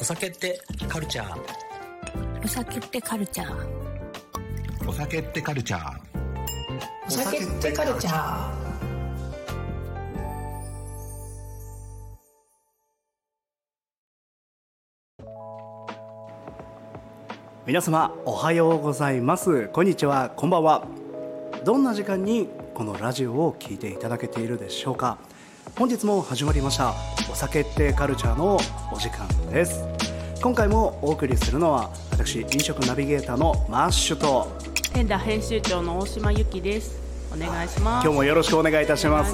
お酒ってカルチャー？お酒ってカルチャー？お酒ってカルチャー。お酒ってカルチャー。皆様おはようございます。こんにちは。こんばんは。どんな時間にこのラジオを聞いていただけているでしょうか？本日も始まりました。お酒ってカルチャーのお時間です。今回もお送りするのは私飲食ナビゲーターのマッシュとテンダ編集長の大島由紀です。お願いします。今日もよろしくお願いいたします。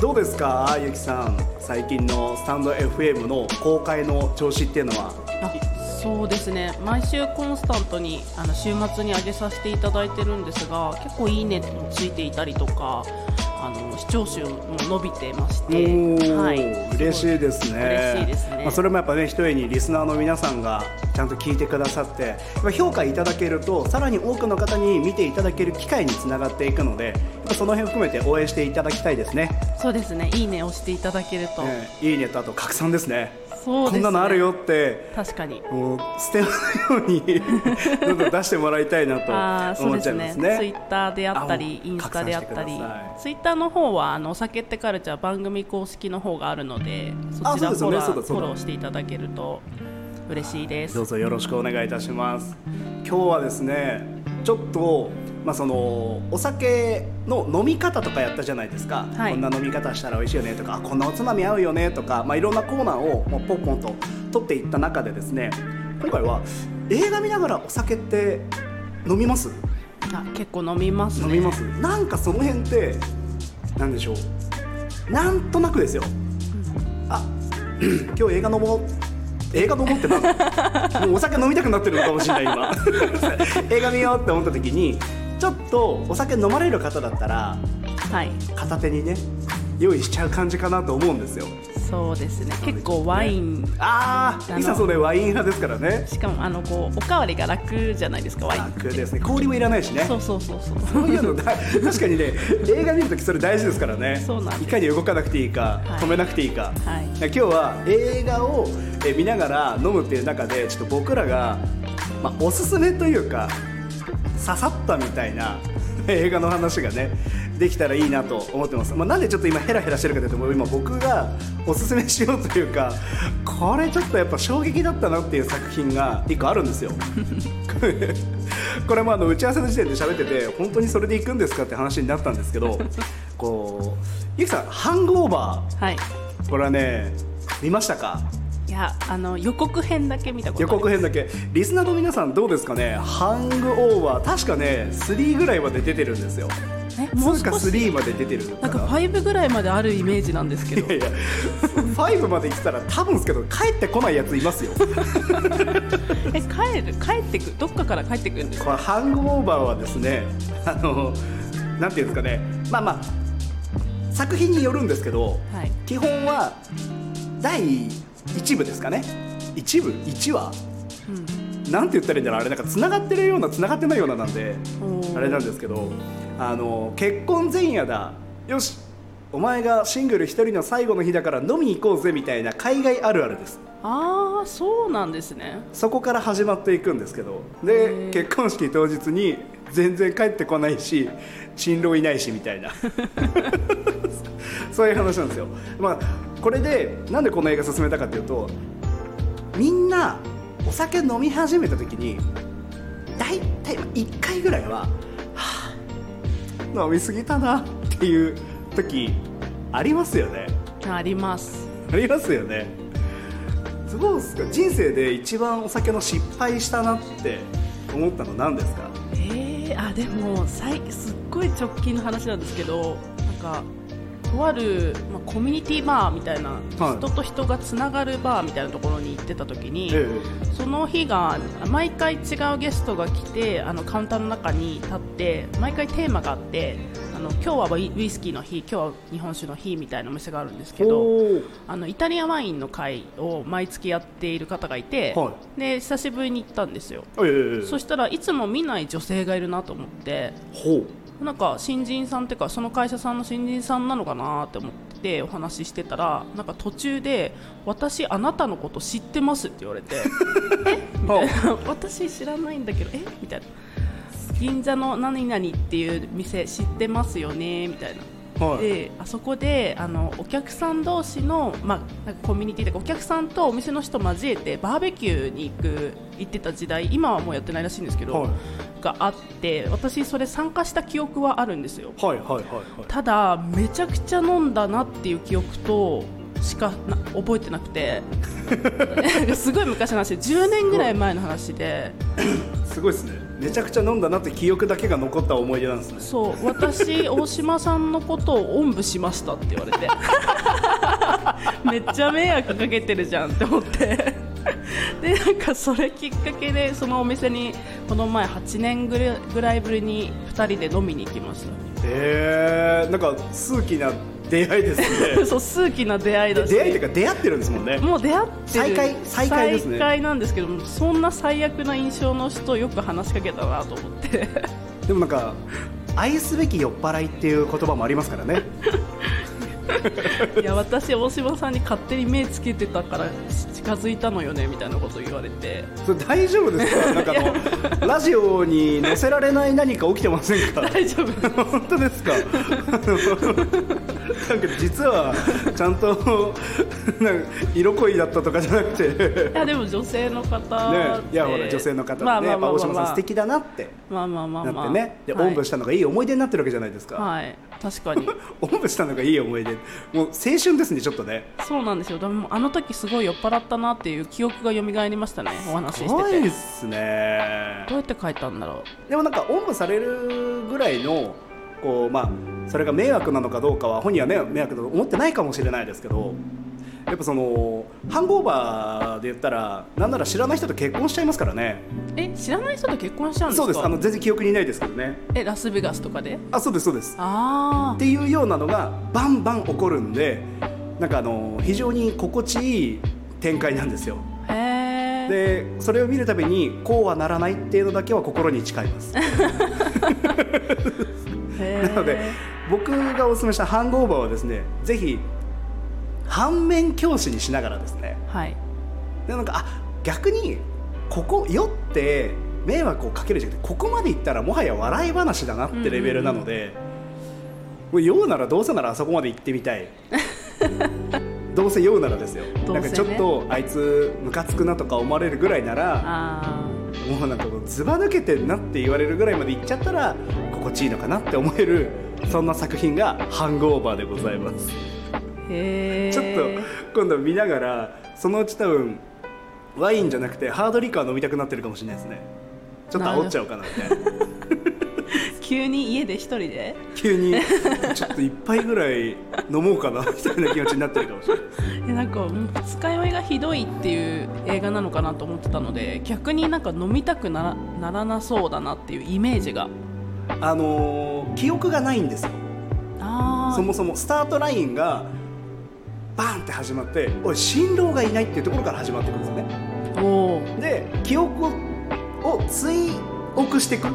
どうですかゆきさん？最近のスタンド FM の公開の調子っていうのは？あそうですね。毎週コンスタントにあの週末に上げさせていただいてるんですが結構いいねもついていたりとかあの視聴数も伸びてまして、はい、嬉しいですね。嬉しいですね。まあ、それもやっぱね一重にリスナーの皆さんがちゃんと聞いてくださって評価いただけるとさらに多くの方に見ていただける機会につながっていくのでその辺含めて応援していただきたいですね。そうですね。いいね押していただけると、ねいいねとあと拡散ですね。そうね。こんなのあるよって。確かに。もう捨てのように どんどん出してもらいたいなと思っちゃいますね。ツイッターであったりあインスタであったり。ツイッターの方はあのお酒ってカルチャー番組公式の方があるのでそちらフォローそうだそうだフォローしていただけると嬉しいです。どうぞよろしくお願いいたします。今日はですねちょっとまあそのお酒の飲み方とかやったじゃないですか、はい。こんな飲み方したら美味しいよねとかあこんなおつまみ合うよねとか、まあ、いろんなコーナーをもうポンポンと取っていった中でですね今回は映画見ながらお酒って飲みます？あ結構飲みますね。飲みます？なんかその辺ってなんでしょう。なんとなくですよ、あ 今日映画飲もう。映画飲もうってな もうお酒飲みたくなってるのかもしれない今。映画見ようって思った時にちょっとお酒飲まれる方だったらはい。片手にね用意しちゃう感じかなと思うんですよ。そうですね。結構ワインああいさんそうねワイン派ですからね。しかもあのこうおかわりが楽じゃないですかワイン楽ですね。氷もいらないしね。そうそうそうそう。そういうのだ 確かにね映画見るときそれ大事ですからね。そうなんいかに動かなくていいか、はい。止めなくていいか、はい。今日は映画をえ見ながら飲むっていう中でちょっと僕らが、まあ、おすすめというか刺さったみたいな映画の話がねできたらいいなと思ってます、まあ、なんでちょっと今ヘラヘラしてるかというと今僕がおすすめしようというかこれちょっとやっぱ衝撃だったなっていう作品が1個あるんですよ。これもあの打ち合わせの時点で喋ってて本当にそれで行くんですかって話になったんですけどこうゆきさんハングオーバはい。ーこれはね見ましたか？いやあの予告編だけ見たことあ予告編だけ。リスナーの皆さんどうですかね？ハングオーバー。確かね3ぐらいまで出てるんですよ。えもう2か少し3まで出てるな。んか5ぐらいまであるイメージなんですけど。いやいや5まで行ってたら多分ですけど帰ってこないやついますよ。え帰る帰ってくどっかから帰ってくるんですか？これハングオーバーはですねあのなんていうんですかね。まあまあ作品によるんですけどはい。基本は第1部ですかね。1部？1話うん。なんて言ったらいいんだろう。あれなんか繋がってるような繋がってないようななんであれなんですけどあの結婚前夜だ。よし。お前がシングル一人の最後の日だから飲み行こうぜみたいな海外あるあるです。ああそうなんですね。そこから始まっていくんですけど。へでー。結婚式当日に全然帰ってこないし新郎いないしみたいな。そういう話なんですよ、まあ、これでなんでこの映画進めたかっていうとみんなお酒飲み始めた時に大体1回ぐらいは、はあ、飲みすぎたなっていう時ありますよね。あります。ありますよね。どうですか？人生で一番お酒の失敗したなって思ったの何ですか？えー、あでもさいすっごい直近の話なんですけどなんかとある、まあ、コミュニティバーみたいな、はい。人と人がつながるバーみたいなところに行ってた時に、えその日が毎回違うゲストが来てあのカウンターの中に立って毎回テーマがあってあの今日はウイスキーの日今日は日本酒の日みたいなお店があるんですけどあのイタリアワインの会を毎月やっている方がいて、はで久しぶりに行ったんですよ。ええそしたらいつも見ない女性がいるなと思ってなんか新人さんっていうかその会社さんの新人さんなのかなって思ってお話ししてたらなんか途中で「私あなたのこと知ってます」って言われて「え？みたいな「私知らないんだけどえ？みたいな「銀座の何々っていう店知ってますよね」みたいな。はい。であそこであのお客さん同士の、まあ、なんかコミュニティとかお客さんとお店の人交えてバーベキューに行く行ってた時代今はもうやってないらしいんですけど、はい。があって私それ参加した記憶はあるんですよ。はいはいはいはい。ただめちゃくちゃ飲んだなっていう記憶としかな覚えてなくて。すごい昔の話。で10年ぐらい前の話で。すごいですねめちゃくちゃ飲んだなって記憶だけが残った思い出なんですね。そう私大島さんのことをおんぶしましたって言われて。めっちゃ迷惑かけてるじゃんって思って。でなんかそれきっかけでそのお店にこの前8年ぐらいぶりに2人で飲みに行きました。えー、なんか数奇な出会いですね。そう数奇な出会いだし。出会いっていうか出会ってるんですもんね。もう出会ってる。再会再会ですね。再会なんですけどもそんな最悪な印象の人よく話しかけたなと思って。でもなんか愛すべき酔っ払いっていう言葉もありますからね いや私大島さんに勝手に目つけてたから近づいたのよねみたいなこと言われて。それ大丈夫ですか？なんかあのラジオに載せられない何か起きてませんか？大丈夫本当ですか？なんか実はちゃんとなんか色恋だったとかじゃなくて。いやでも女性の方ねいやほら女性の方でね、まあまあまあまあ大島さん素敵だなってまあまあまあまあ。なってね、で、はいおんぶしたのがいい思い出になってるわけじゃないですか、はい。確かに。おんぶしたのがいい思い出もう青春ですねちょっとね。そうなんですよ。でもあの時すごい酔っ払ったなっていう記憶が蘇りましたねお話しすごしてて。いっすね。どうやって書いたんだろでもなんかおんぶされるぐらいのこうまあそれが迷惑なのかどうかは本人はね迷惑だと思ってないかもしれないですけどやっぱそのハンゴーバーで言ったらなんなら知らない人と結婚しちゃいますからね。うえ知らない人と結婚しちゃうんですか？そうです。あの全然記憶にないですけどね。えラスベガスとかで？あそうですそうです。あっていうようなのがバンバン起こるんでなんかあの非常に心地いい展開なんですよ。あへえでそれを見るたびにこうはならないっていうのだけは心に誓います。なので僕がお勧めしたハングオーバーはですねぜひ反面教師にしながらですね。はい。でなんかあ逆にここ酔って迷惑をかけるじゃなくてここまでいったらもはや笑い話だなってレベルなので、もう酔うならどうせならあそこまで行ってみたい。どうせ酔うならですよ、ね。なんかちょっとあいつムカつくなとか思われるぐらいならあもうなんかずば抜けてんなって言われるぐらいまで行っちゃったら心地いいのかなって思えるそんな作品が「ハングオーバー」でございますちょっと今度見ながらそのうち多分ワインじゃなくてハードリカー飲みたくなってるかもしれないですね。ちょっと煽っちゃおうかなみたいな。急に家で一人で？急にちょっと一杯ぐらい飲もうかなみたいな気持ちになってるかもしれない なんかもう二日酔いがひどいっていう映画なのかなと思ってたので逆になんか飲みたくならならなそうだなっていうイメージが。あのー記憶がないんですよ。あそもそもスタートラインがバーンって始まっておい新郎がいないっていうところから始まっていくんですよね。で記憶をを追憶していく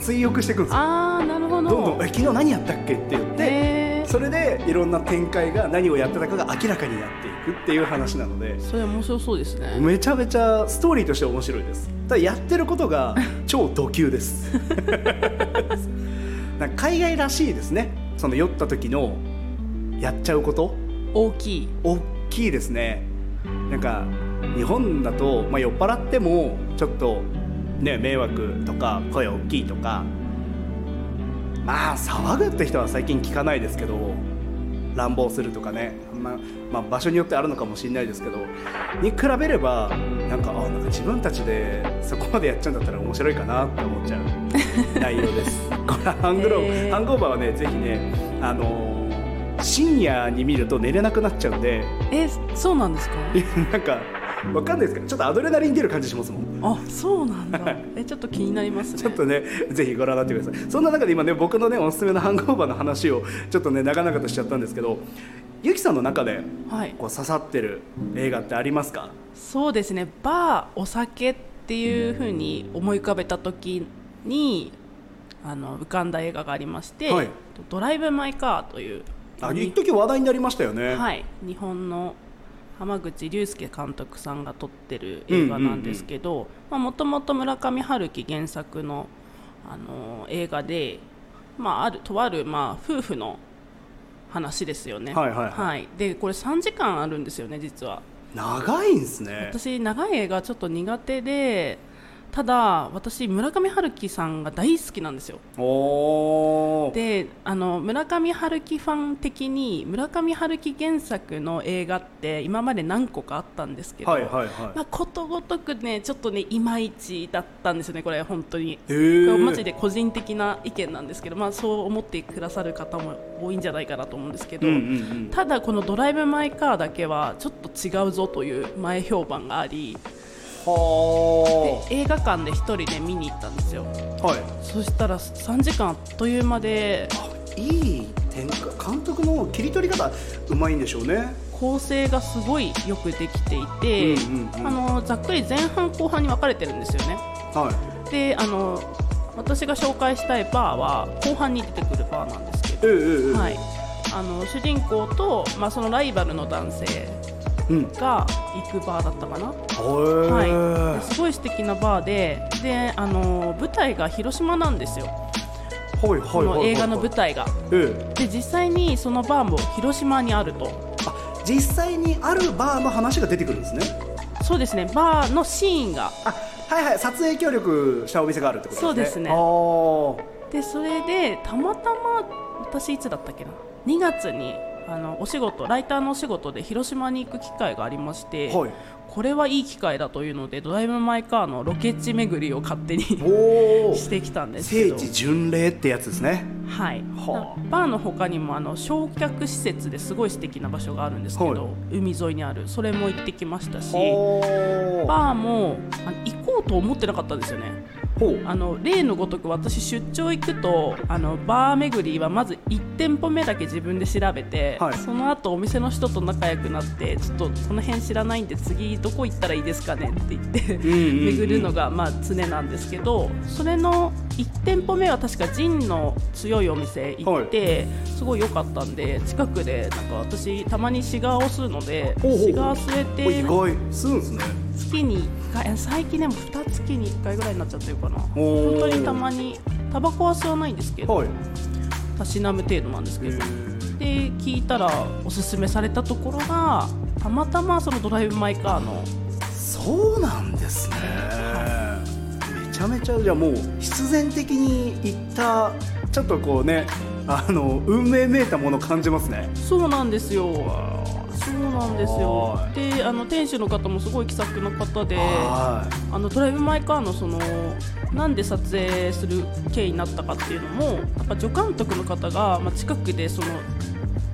追憶していくんですよ。あーなるほど。どんどん「え昨日何やったっけ?」って言ってそれでいろんな展開が何をやってたかが明らかになっていくっていう話なのでそれ面白そうですね。めちゃめちゃストーリーとして面白いです。ただやってることが超ド級です。海外らしいですね。その酔った時のやっちゃうこと大きい。大きいですね。なんか日本だと、まあ、酔っ払ってもちょっとね迷惑とか声大きいとかまあ騒ぐって人は最近聞かないですけど乱暴するとかね、まあまあ、場所によってあるのかもしれないですけどに比べればなんかあなんか自分たちでそこまでやっちゃうんだったら面白いかなって思っちゃう内容です。これハングロへーー。ハングオーバーはねぜひねあのー深夜に見ると寝れなくなっちゃうんで。えそうなんですか？なんかわかんないですけどちょっとアドレナリン出る感じしますもん。あそうなんだ。えちょっと気になりますね。ちょっとねぜひご覧になってください。そんな中で今ね僕のねおすすめのハングオーバーの話をちょっとね長々としちゃったんですけどゆきさんの中ではい。こう刺さってる映画ってありますか？そうですね。バーお酒っていうふうに思い浮かべた時にあの浮かんだ映画がありまして、はい。ドライブ・マイ・カーというあ一時話題になりましたよね。はい、日本の浜口竜介監督さんが撮ってる映画なんですけどもともと村上春樹原作の、あの映画で、まあ、あるとある、まあ、夫婦の話ですよね、はいはいはい。でこれ3時間あるんですよね実は。長いんですね。私長い映画ちょっと苦手でただ私村上春樹さんが大好きなんですよ。であの村上春樹ファン的に村上春樹原作の映画って今まで何個かあったんですけど、まあ、ことごとくねちょっとねいまいちだったんですよねこれ本当に。これマジで個人的な意見なんですけど、まあ、そう思ってくださる方も多いんじゃないかなと思うんですけど、ただこの「ドライブ・マイ・カー」だけはちょっと違うぞという前評判がありでは映画館で1人で見に行ったんですよ。あはい。そしたら3時間あっという間でいい展開監督の切り取り方うまいんでしょうね。構成がすごいよくできていて、うんうんうん。あのざっくり前半後半に分かれてるんですよね。はであの私が紹介したいバーは後半に出てくるバーなんですけいど、ええええはい、あの主人公と、まあ、そのライバルの男性うんが行くバーだったかな、ははい、すごい素敵なバーでであの舞台が広島なんですよ、いはいはいこの映画の舞台が。ええ。で実際にそのバーも広島にあると。あ実際にあるバーの話が出てくるんですね。そうですね。バーのシーンが。あはいはい。撮影協力したお店があるってことですね。そうですね。でそれでたまたま私いつだったっけな？2月にあのお仕事ライターのお仕事で広島に行く機会がありまして、はい。これはいい機会だというのでドライブ・マイ・カーのロケ地巡りを勝手に してきたんですけど。聖地巡礼ってやつですね。はい、はあ。バーの他にもあの焼却施設ですごい素敵な場所があるんですけど、はい。海沿いにある。それも行ってきましたしバーも行こうと思ってなかったんですよねあの例のごとく私出張行くとあのバー巡りはまず1店舗目だけ自分で調べて、はい。その後お店の人と仲良くなってちょっとこの辺知らないんで次どこ行ったらいいですかねって言って、巡るのがまあ常なんですけどそれの1店舗目は確かジンの強いお店行って、すごい良かったんで近くでなんか私たまにシガーを吸うのでシガー吸えてお意外。吸うんですね。月に1回最近でも2月に1回ぐらいになっちゃってるかな。本当にたまにタバコは吸わないんですけど、はい。たしなむ程度なんですけど。へで聞いたらおすすめされたところがたまたまそのドライブ・マイ・カーのそうなんですね。めちゃめちゃじゃあもう必然的に行ったちょっとこうねあの運命めいたもの感じますね。そうなんですよそうなんですよ。はであの店主の方もすごい気さくな方ではあのドライブ・マイ・カーのそのなんで撮影する経緯になったかっていうのもやっぱ助監督の方が、まあ、近くでその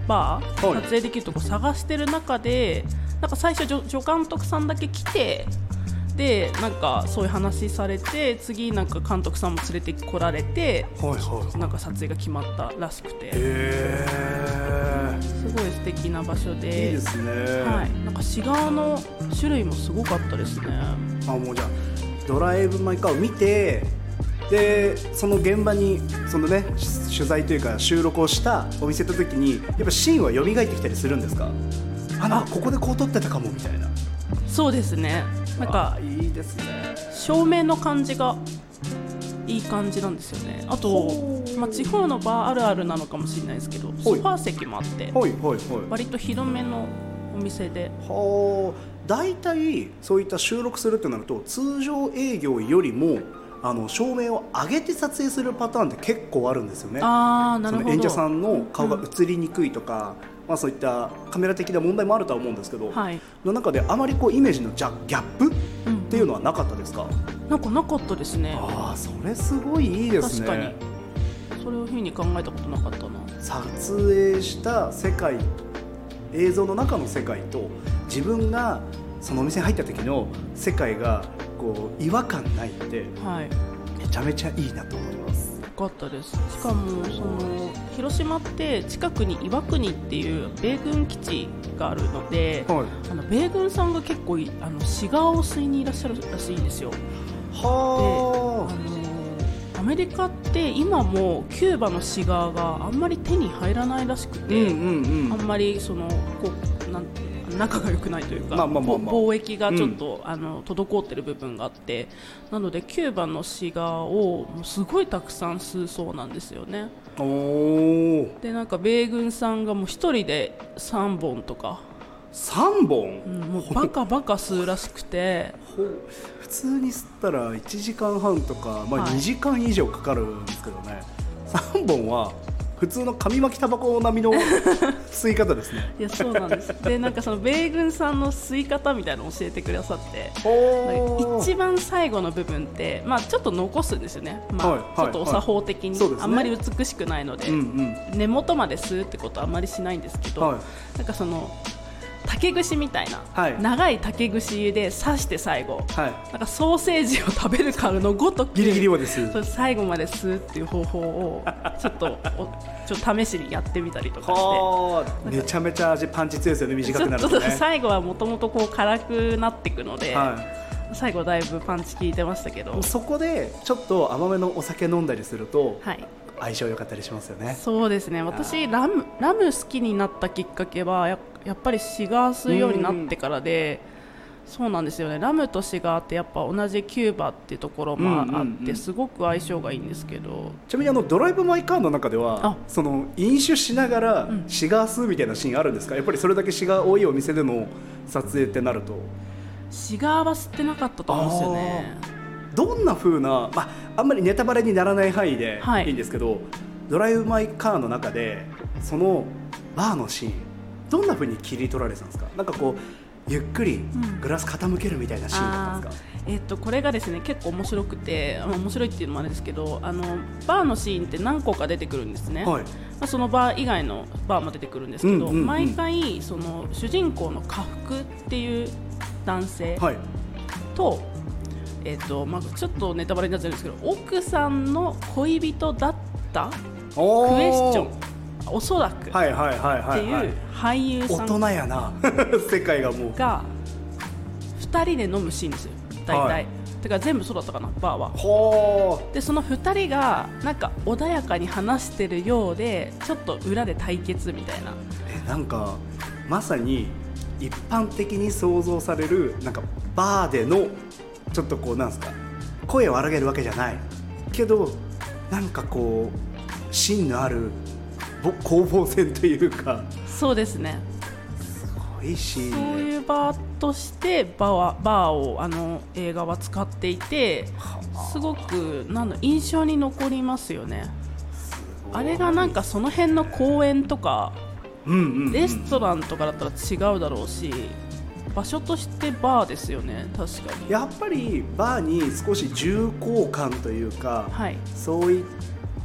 バー、はい。撮影できるとこ探してる中でなんか最初助助監督さんだけ来てでなんかそういう話されて次なんか監督さんも連れてこられていはいはい。なんか撮影が決まったらしくてへすごい素敵な場所えで。いいですね、はい、なんかシガーの種類もすごかったですね。あもうじゃあドライブ・マイ・カーを見てでその現場にそのねし取材というか収録をしたお店行った時にやっぱシーンは蘇ってきたりするんですか？あここでこう撮ってたかもみたいな。そうですね。なんかあいいですね。照明の感じがいい感じなんですよね。あとほ、まあ、地方のバーあるあるなのかもしれないですけどソファー席もあってはいはいはい。割と広めのお店で。はあ。大体そういった収録するってなると通常営業よりもあの照明を上げて撮影するパターンって結構あるんですよね。ああなるほど。その演者さんの顔が映りにくいとか、まあ、そういったカメラ的な問題もあるとは思うんですけど、はい。の中であまりこうイメージのギャギャップうんっていうのはなかったですか、なんかなかったですね。ああそれすごいいいです確かに。ねそれをふうに考えたことなかったな。撮影した世界映像の中の世界と自分がそのお店に入った時の世界がこう違和感ないってはい。めちゃめちゃいいなと思います。よかったです。しかもその広島って近くに岩国っていう米軍基地があるので、はい。あの米軍さんが結構いあのシガーを吸いにいらっしゃるらしいんですよ。であはのアメリカって今もキューバのシガーがあんまり手に入らないらしくて、うんうん。あんまりそのこうなん仲が良くないというか、まあまあまあまあ。ぼ貿易がちょっと、あの滞ってる部分があってなのでキューバのシガーをすごいたくさん吸うそうなんですよね。でなんか米軍さんがもう一人で3本とか、3本、うんもうバカバカ吸うらしくて。普通に吸ったら1時間半とか、まあ、はい。2時間以上かかるんですけどね、3本は普通の紙巻きタバコ並みの 吸い方ですね。いやそうなんです。でなんかその米軍さんの吸い方みたいなのを教えてくださって。お一番最後の部分って、まあ、ちょっと残すんですよね、まあはいはいちょっとお作法的に、そうですね。あんまり美しくないので、うんうん。根元まで吸うってことはあんまりしないんですけど、はい。なんかその竹串みたいな、はい。長い竹串で刺して最後、はい。なんかソーセージを食べるかのごとくギリギリまで吸うそう最後まで吸うっていう方法をちょっとおちょっと試しにやってみたりとかして。はあ。めちゃめちゃ味パンチ強いですよね短くなるちょっととね最後はもともとこう辛くなっていくので、は最後だいぶパンチ効いてましたけど。い、そこでちょっと甘めのお酒飲んだりするとはい、相性良かったりしますよね。そうですね。私ラムラム好きになったきっかけはややっぱりシガー吸うようになってからで、そうなんですよね。ラムとシガーってやっぱ同じキューバっていうところもあって、すごく相性がいいんですけど。ちなみにあのドライブ・マイ・カーの中ではあその飲酒しながらん。シガー吸うみたいなシーンあるんですか？やっぱりそれだけシガー多いお店での撮影ってなると。シガーは吸ってなかったと思うんですよねどんな風な、まあ、あんまりネタバレにならない範囲ではい。いいんですけど、ドライブ・マイ・カーの中でそのバーのシーンどんな風に切り取られてたんですか？なんかこうゆっくりん。グラス傾けるみたいなシーンだったんですか、あー。えっとこれがですね結構面白くて面白いっていうのもあれですけどあのバーのシーンって何個か出てくるんですね、はい。まあ、そのバー以外のバーも出てくるんですけど、うんうんうん。毎回その主人公の家福っていう男性はい。と,、えっとまあ、ちょっとネタバレになっちゃうんですけど奥さんの恋人だったクおエスチョン。おそらく。っはいはいはいてはい、う俳優大さん。人やな。世界がもう。が2人で飲むシーンですよ。大体、はい。てか全部そうだったかなバーは。ほでその2人がなんか穏やかに話してるようでちょっと裏で対決みたいな。えなんかまさに一般的に想像されるなんかバーでのちょっとこうなんですか声を荒げるわけじゃない。けどなんかこう芯のあるぼ攻防戦というか。そうですね。すごいし。そういうバーとしてバーはバーをあの映画は使っていてすごくなんだ印象に残りますよね。あれがなんかその辺の公園とかうんうんうん。レストランとかだったら違うだろうし場所としてバーですよね。確かに。やっぱりバーに少し重厚感というか、はい。そういっ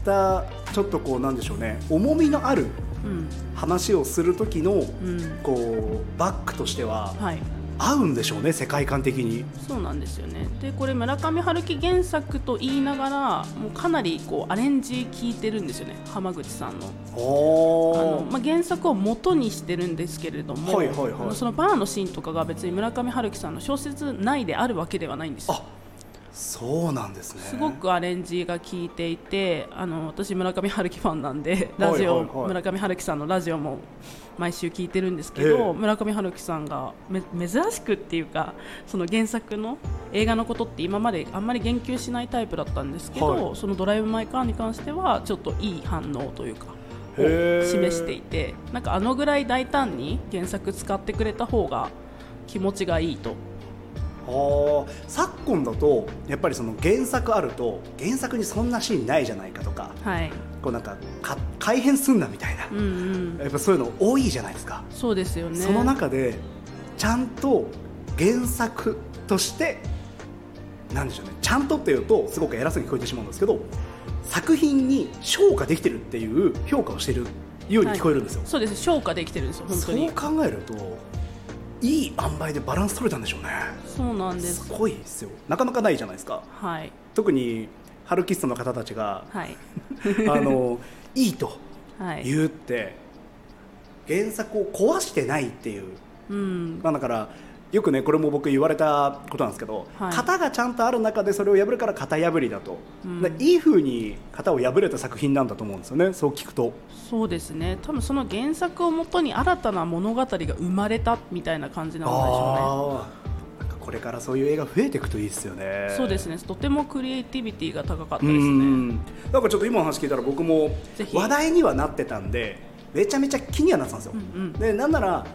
たちょっとこうなんでしょうね。重みのあるうん。話をする時のうん。こうバックとしてははい合うんでしょうね世界観的に。そうなんですよね。でこれ村上春樹原作と言いながらもうかなりこうアレンジ効いてるんですよね浜口さんの。おあの、まあ、原作を元にしてるんですけれども、はいはいはい。そのバーのシーンとかが別に村上春樹さんの小説内であるわけではないんです。よあそうなんですね。すごくアレンジが効いていてあの私村上春樹ファンなんでラジオ、はいはい。はい村上春樹さんのラジオも毎週聞いてるんですけど、ええ。村上春樹さんがめ珍しくっていうかその原作の映画のことって今まであんまり言及しないタイプだったんですけど、はい。その「ドライブ・マイ・カー」に関してはちょっといい反応というかを示していてなんかあのぐらい大胆に原作使ってくれた方が気持ちがいいと。あー。昨今だとやっぱりその原作あると原作にそんなシーンないじゃないかとかはいこうなんかか改変すんなみたいな、うんうん。やっぱそういうの多いじゃないですか、そうですよね。その中でちゃんと原作としてなんでしょうね。ちゃんとっていうとすごく偉そうに聞こえてしまうんですけど作品に昇華できてるっていう評価をしてるように聞こえるんですよ、そうです。消化できてるんですよ本当そうに考えるといい塩梅でバランス取れたんでしょうね。そうなんです。すごいですよ。なかなかないじゃないですか。はい。特にハルキストの方たちがはい。あのいいとはい。言うって原作を壊してないっていう、うん。まあ、だからよくねこれも僕言われたことなんですけど、はい。型がちゃんとある中でそれを破るから型破りだと、うん。でいい風に型を破れた作品なんだと思うんですよねそう聞くと。そうですね。多分その原作をもとに新たな物語が生まれたみたいな感じなんでしょあー。なんかこれからそういう映画増えていくといいですよね。そうですね。とてもクリエイティビティが高かったうですね。ん。なんかちょっと今の話聞いたら僕も話題にはなってたんでめちゃめちゃ気にはなってたんですよ、うんうん。でなんなら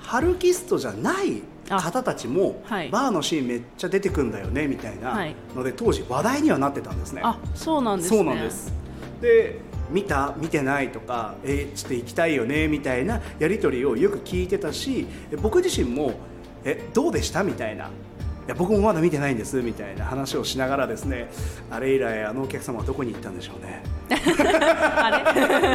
ハルキストじゃない方たちもあはい。バーのシーンめっちゃ出てくんだよねみたいなはい。ので当時話題にはなってたんですね。あそうなんですね。そうなんです。で見た見てないとかえちょっと行きたいよねみたいなやり取りをよく聞いてたしえ僕自身もえどうでした？みたいな。いや僕もまだ見てないんです。みたいな話をしながらですねあれ以来あのお客様はどこに行ったんでしょうね。あ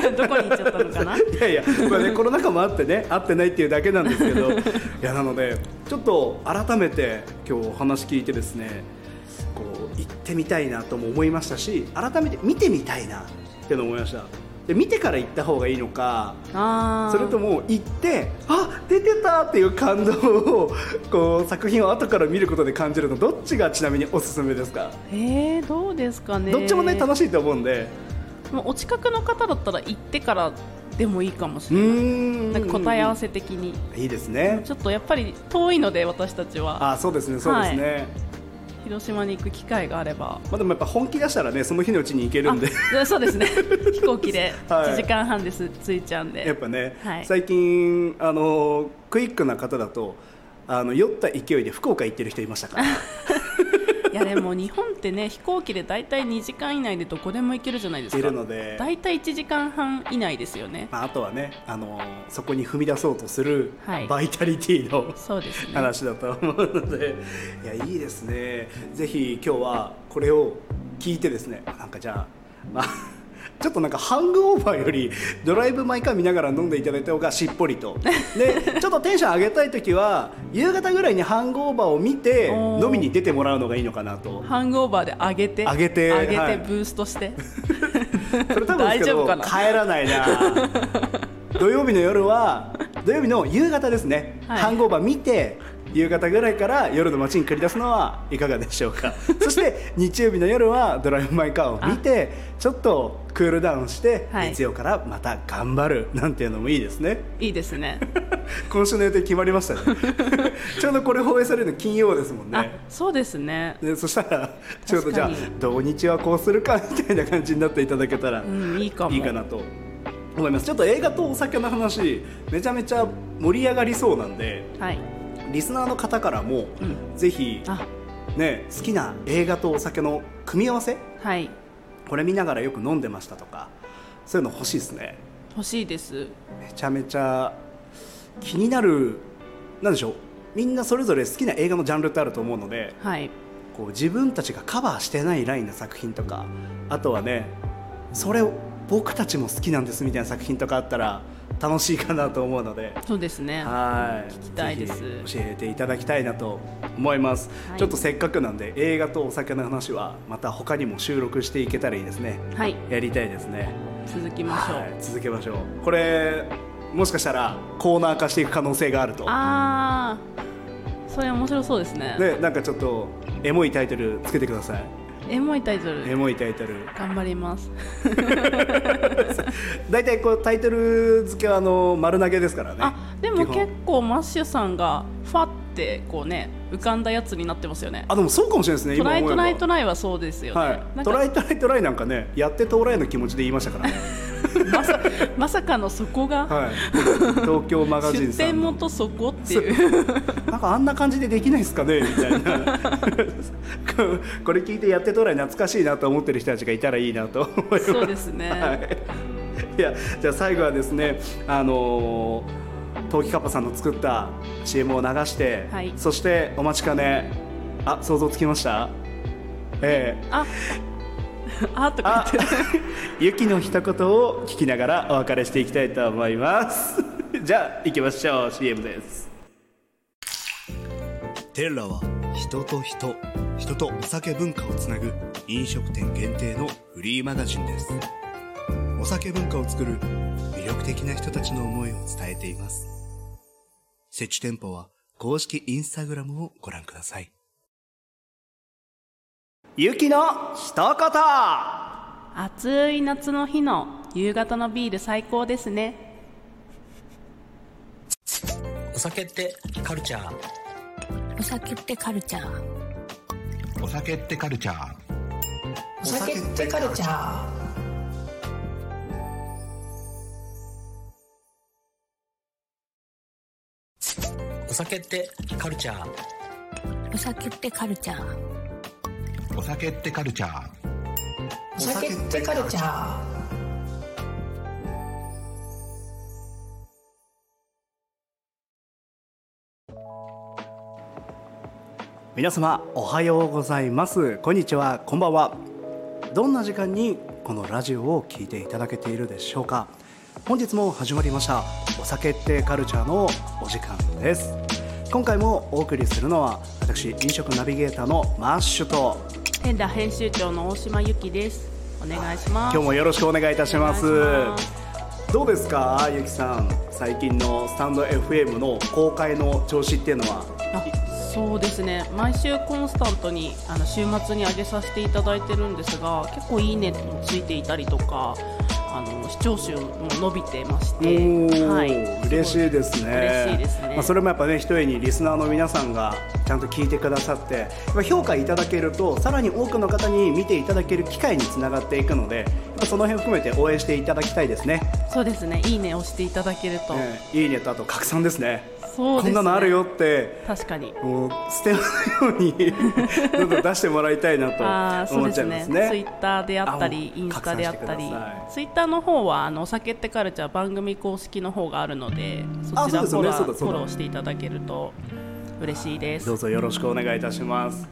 れ？どこに行っちゃったのかな？いやいや、まあね、コロナ禍もあってね会ってないっていうだけなんですけど。いやなのでちょっと改めて今日お話聞いてですねこう行ってみたいなとも思いましたし改めて見てみたいなっていうのを思いましたで見てから行った方がいいのかそれとも行ってあ出てたっていう感動をこう作品を後から見ることで感じるのどっちがちなみにおすすめですか、えー、どうですかね。どっちもね楽しいと思うんで。もうお近くの方だったら行ってからでもいいかもしれない。ん。なんか答え合わせ的に。いいですね。ちょっとやっぱり遠いので私たちは。あそうですねそうですね、広島に行く機会があれば。まあ、でもやっぱ本気出したらねその日のうちに行けるんで。あそうですね。飛行機で。はい。1時間半です着いちゃうんで、やっぱね、はい。最近あのクイックな方だとあの酔った勢いで福岡行ってる人いましたから いやでも日本ってね飛行機で大体2時間以内でどこでも行けるじゃないですか。いるので。大体1時間半以内ですよね。まあ、あとはねあのそこに踏み出そうとするはい。バイタリティの、そうですね。話だと思うので。いやいいですね。ぜひ今日はこれを聞いてですね。なんかじゃあまあちょっとなんかハングオーバーよりドライブ・マイ・カー見ながら飲んでいただいた方がしっぽりと。でちょっとテンション上げたい時は夕方ぐらいにハングオーバーを見て飲みに出てもらうのがいいのかなと。ハングオーバーで上げて上げて上げはい。てブーストして、それ多分大丈夫かな？帰らないな。土曜日の夜は土曜日の夕方ですね、はい。ハングオーバー見て夕方ぐらいから夜の街に繰り出すのはいかがでしょうか。そして日曜日の夜はドライブ・マイ・カーを見てちょっとクールダウンして、はい。月曜からまた頑張るなんていうのもいいですね。いいですね。今週の予定決まりましたね。ちょうどこれ放映されるの金曜ですもんあねそうですね。でそしたらちょうどじゃあ土日はこうするかみたいな感じになっていただけたら、うんいいかも。いいかなと。思います。ちょっと映画とお酒の話めちゃめちゃ盛り上がりそうなんではいリスナーの方からも、うん。ぜひ、あ。ね、好きな映画とお酒の組み合わせ？はい。これ見ながらよく飲んでましたとかそういうの欲しいですね。欲しいです。めちゃめちゃ気になるなんでしょう？みんなそれぞれ好きな映画のジャンルってあると思うのではい。こう自分たちがカバーしてないラインの作品とかあとはねそれを僕たちも好きなんですみたいな作品とかあったら楽しいかなと思うので。そうですね。はい。聞きたいです。教えていただきたいなと思います、はい。ちょっとせっかくなんで映画とお酒の話はまた他にも収録していけたらいいですね。はい。やりたいですね。続きましょう、はい。続けましょう。これもしかしたらコーナー化していく可能性があると。ああそれ面白そうですね。でなんかちょっとエモいタイトルつけてください。エモいタイトル。エモいタイトル。頑張ります 大体こうタイトル付けはあの丸投げですからね。あでも結構マッシュさんがファってこうね浮かんだやつになってますよね。あでもそうかもしれないですねトライトライトライはそうですよね、はい。トライトライトライなんかねやってトライの気持ちで言いましたからね。まさまさかのそこが、はい。東京マガジン出さんの。店元そこっていう。なんかあんな感じでできないですかねみたいな。これ聞いてやってトライ懐かしいなと思ってる人たちがいたらいいなと思います。そうですね、はい、いやじゃあ最後はですねあのー陶器カッパさんの作った CM を流して、はい。そしてお待ちかねあ想像つきました？ええ。あ。あとかあ言って。ユキ の一言を聞きながらお別れしていきたいと思います。じゃあ行きましょう CM です。テンラは人と人人とお酒文化をつなぐ飲食店限定のフリーマガジンですお酒文化を作る魅力的な人たちの思いを伝えています。設置店舗は公式インスタグラムをご覧ください。ゆきの一言。暑い夏の日の夕方のビール最高ですね。お酒ってカルチャー。お酒ってカルチャー。お酒ってカルチャー。お酒ってカルチャーお酒ってカルチャー？お酒ってカルチャー。お酒ってカルチャー。お酒ってカルチャー。皆様おはようございます。こんにちは。こんばんは。どんな時間にこのラジオを聞いていただけているでしょうか？本日も始まりました。お酒ってカルチャーのお時間です。今回もお送りするのは私飲食ナビゲーターのマッシュとペンダ編集長の大島由紀です。お願いします。今日もよろしくお願いいたします。どうですかゆきさん。最近のスタンド FM の公開の調子っていうのは？あそうですね。毎週コンスタントにあの週末に上げさせていただいてるんですが結構いいねもついていたりとかあの視聴数も伸びてまして、はい、嬉しいですね。嬉しいですね。まあ、それもやっぱね一重にリスナーの皆さんがちゃんと聞いてくださって評価いただけるとさらに多くの方に見ていただける機会につながっていくのでその辺含めて応援していただきたいですね、そうですね。いいね押していただけると、ええいいねとあと拡散ですね。そうね。こんなのあるよって。確かに。もう捨てのように どんどん出してもらいたいなと思っちゃいますね。ツイッターであったりあインスタであったり。ツイッターの方はあのお酒ってカルチャー番組公式の方があるのでそあちらフォローそうだそうだ。フォローしていただけると嬉しいです。どうぞよろしくお願いいたします。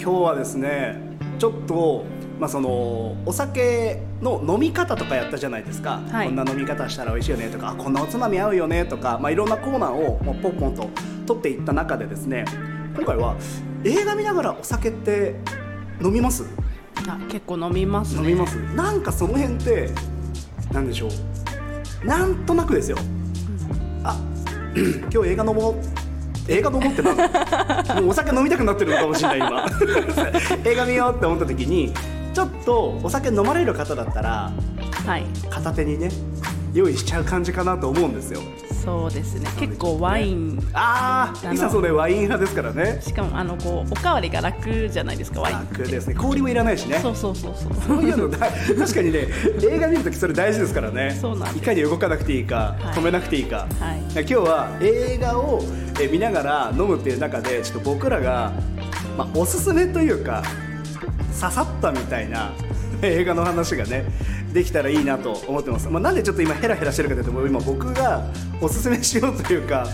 今日はですねちょっとまあそのお酒の飲み方とかやったじゃないですか、はい。こんな飲み方したら美味しいよねとかあこんなおつまみ合うよねとか、まあ、いろんなコーナーをもうポンポンと取っていった中でですね今回は映画見ながらお酒って飲みます？あ結構飲みますね。飲みます？なんかその辺ってなんでしょう？なんとなくですよ。あ 今日映画飲もう。映画飲もうってなんだ もうお酒飲みたくなってるのかもしれない今。映画見ようって思った時にちょっとお酒飲まれる方だったらはい。片手にね用意しちゃう感じかなと思うんですよ。そうですね。結構ワイン。あああのいさそれワイン派ですからね。しかもあのこうおかわりが楽じゃないですかワイン楽ですね。氷もいらないしね。そうそうそうそう。そういうのだ 確かにね映画見るときそれ大事ですからね。そうなんいかに動かなくていいか、はい。止めなくていいか、はい。今日は映画をえ見ながら飲むっていう中でちょっと僕らが、まあ、おすすめというか刺さったみたいな 映画の話がねできたらいいなと思ってます、まあ、なんでちょっと今ヘラヘラしてるかというともう今僕がおすすめしようというか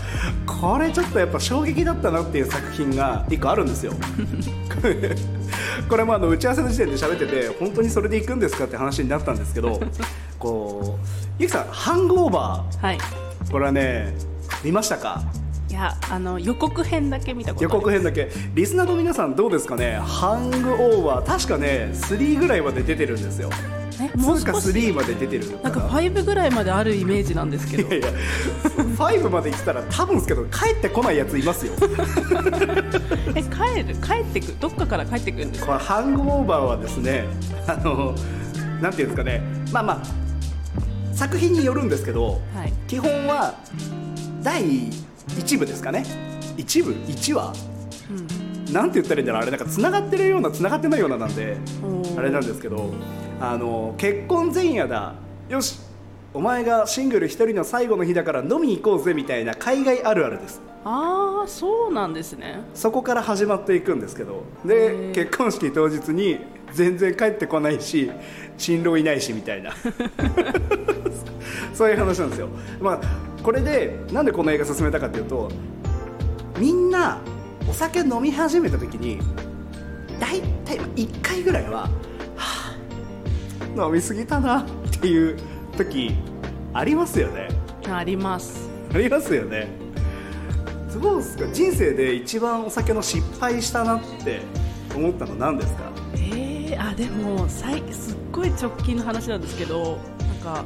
これちょっとやっぱ衝撃だったなっていう作品が1個あるんですよ。これもあの打ち合わせの時点で喋ってて本当にそれで行くんですかって話になったんですけどこうゆきさんハングオーバはい。ーこれはね見ましたか？いやあの予告編だけ見たことあ予告編だけ。リスナーの皆さんどうですかね？ハングオーバー。確かね3ぐらいまで出てるんですよ。えもう2か少し？3まで出てるのな？んかかな5ぐらいまであるイメージなんですけど。いやいや5まで行ったら多分ですけど帰ってこないやついますよ。え帰る？帰ってくどっかから帰ってくるんですか？これハングオーバーはですねあのなんていうんですかね。まあまあ作品によるんですけどはい。基本は第1部ですかね。一部？1話うんなんて言ったらいいんだろう。あれなんか繋がってるような繋がってないようななんであれなんですけどあの結婚前夜だ。よしお前がシングル一人の最後の日だから飲みに行こうぜみたいな海外あるあるです。ああそうなんですね。そこから始まっていくんですけど。へでー。結婚式当日に全然帰ってこないし新郎いないしみたいな。そういう話なんですよ、まあ、これでなんでこの映画勧めたかっていうとみんなお酒飲み始めた時に大体1回ぐらいは、はあ、飲みすぎたなっていう時ありますよね。あります。ありますよね。どうですか？人生で一番お酒の失敗したなって思ったの何ですか？えー、あでもさいすっごい直近の話なんですけどなんか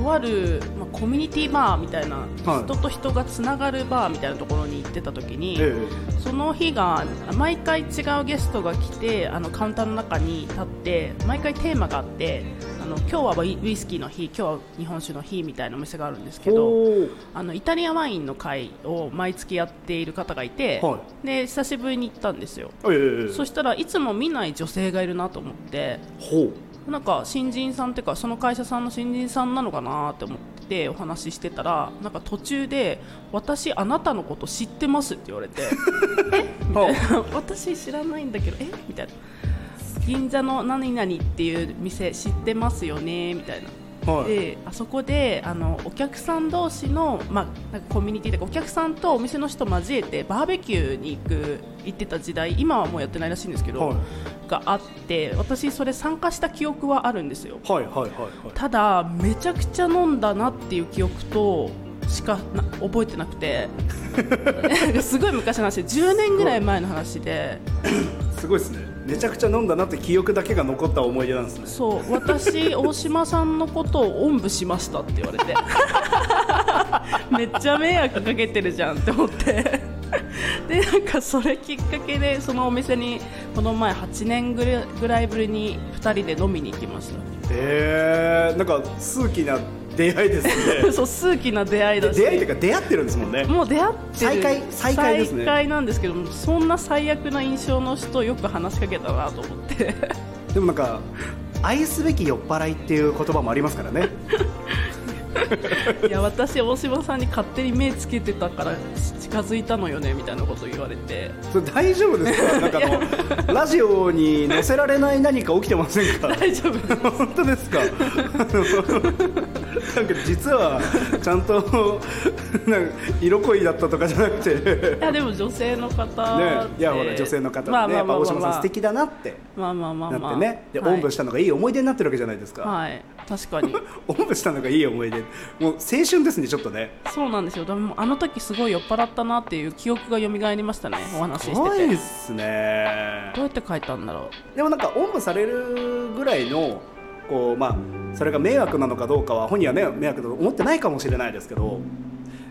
とある、まあ、コミュニティバーみたいな、はい人と人がつながるバーみたいなところに行ってた時に、えその日が毎回違うゲストが来てあのカウンターの中に立って毎回テーマがあってあの今日はウイスキーの日今日は日本酒の日みたいなお店があるんですけえどあのイタリアワインの会を毎月やっている方がいて、はで久しぶりに行ったんですよ、えええ。そしたらいつも見ない女性がいるなと思ってほうなんか新人さんっていうかその会社さんの新人さんなのかなって思ってお話ししてたらなんか途中で「私あなたのこと知ってます」って言われて「え？みたいな「私知らないんだけどえ？みたいな「銀座の何々っていう店知ってますよね」みたいな。はい。であそこであのお客さん同士の、まあ、なんかコミュニティでお客さんとお店の人交えてバーベキューに行く行ってた時代今はもうやってないらしいんですけど、はい。があって私それ参加した記憶はあるんですよ。はいはいはいはい。ただめちゃくちゃ飲んだなっていう記憶としかな覚えてなくて。すごい昔の話で10年ぐらい前の話で。すごいですねめちゃくちゃ飲んだなって記憶だけが残った思い出なんですね。そう私 大島さんのことをおんぶしましたって言われて。めっちゃ迷惑かけてるじゃんって思って。でなんかそれきっかけでそのお店にこの前8年ぐらいぶりに2人で飲みに行きました。えー、なんか数奇な出会いですね。そう数奇な出会いだし。出会いというか出会ってるんですもんね。もう出会ってる。再会再会ですね。再会なんですけどもそんな最悪な印象の人よく話しかけたなと思って。でもなんか愛すべき酔っ払いっていう言葉もありますからね いや私大島さんに勝手に目つけてたから近づいたのよねみたいなこと言われて。それ大丈夫ですか？なんかあのラジオに載せられない何か起きてませんか？大丈夫本当ですか？なんか実はちゃんとなんか色恋だったとかじゃなくて。ねいやでも女性の方って。いやほら女性の方まあねやっぱ大島さん素ま敵だなって。あまあまあまあ。まあね。ではい。おんぶしたのがいい思い出になってるわけじゃないですか。はい確かに。おんぶしたのがいい思い出。もう青春ですねちょっとね。そうなんですよ。でもあの時すごい酔っ払ったなっていう記憶が蘇りましたね。お話しして怖いでてすね。どうやって書いたんだろでもなんかおんぶされるぐらいのこうまあそれが迷惑なのかどうかは本人はね迷惑だと思ってないかもしれないですけど